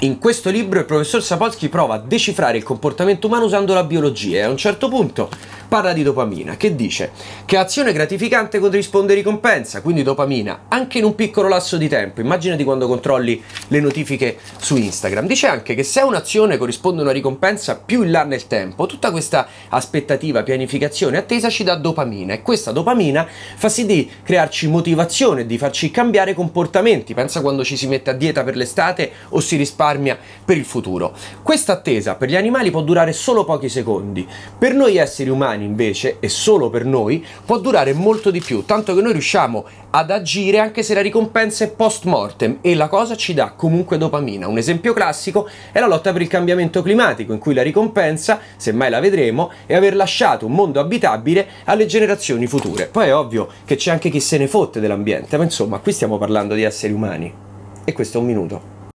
In questo libro il professor Sapolsky prova a decifrare il comportamento umano usando la biologia e a un certo punto parla di dopamina, che dice che azione gratificante corrisponde ricompensa, quindi dopamina, anche in un piccolo lasso di tempo. Immaginati quando controlli le notifiche su Instagram. Dice anche che se a un'azione corrisponde una ricompensa più in là nel tempo, tutta questa aspettativa, pianificazione, attesa ci dà dopamina e questa dopamina fa sì di crearci motivazione, di farci cambiare comportamenti. Pensa quando ci si mette a dieta per l'estate o si risparmia per il futuro. Questa attesa per gli animali può durare solo pochi secondi, per noi esseri umani invece, e solo per noi, può durare molto di più, tanto che noi riusciamo ad agire anche se la ricompensa è post mortem e la cosa ci dà comunque dopamina. Un esempio classico è la lotta per il cambiamento climatico, in cui la ricompensa, se mai la vedremo, è aver lasciato un mondo abitabile alle generazioni future. Poi è ovvio che c'è anche chi se ne fotte dell'ambiente, ma insomma qui stiamo parlando di esseri umani. E questo è un minuto.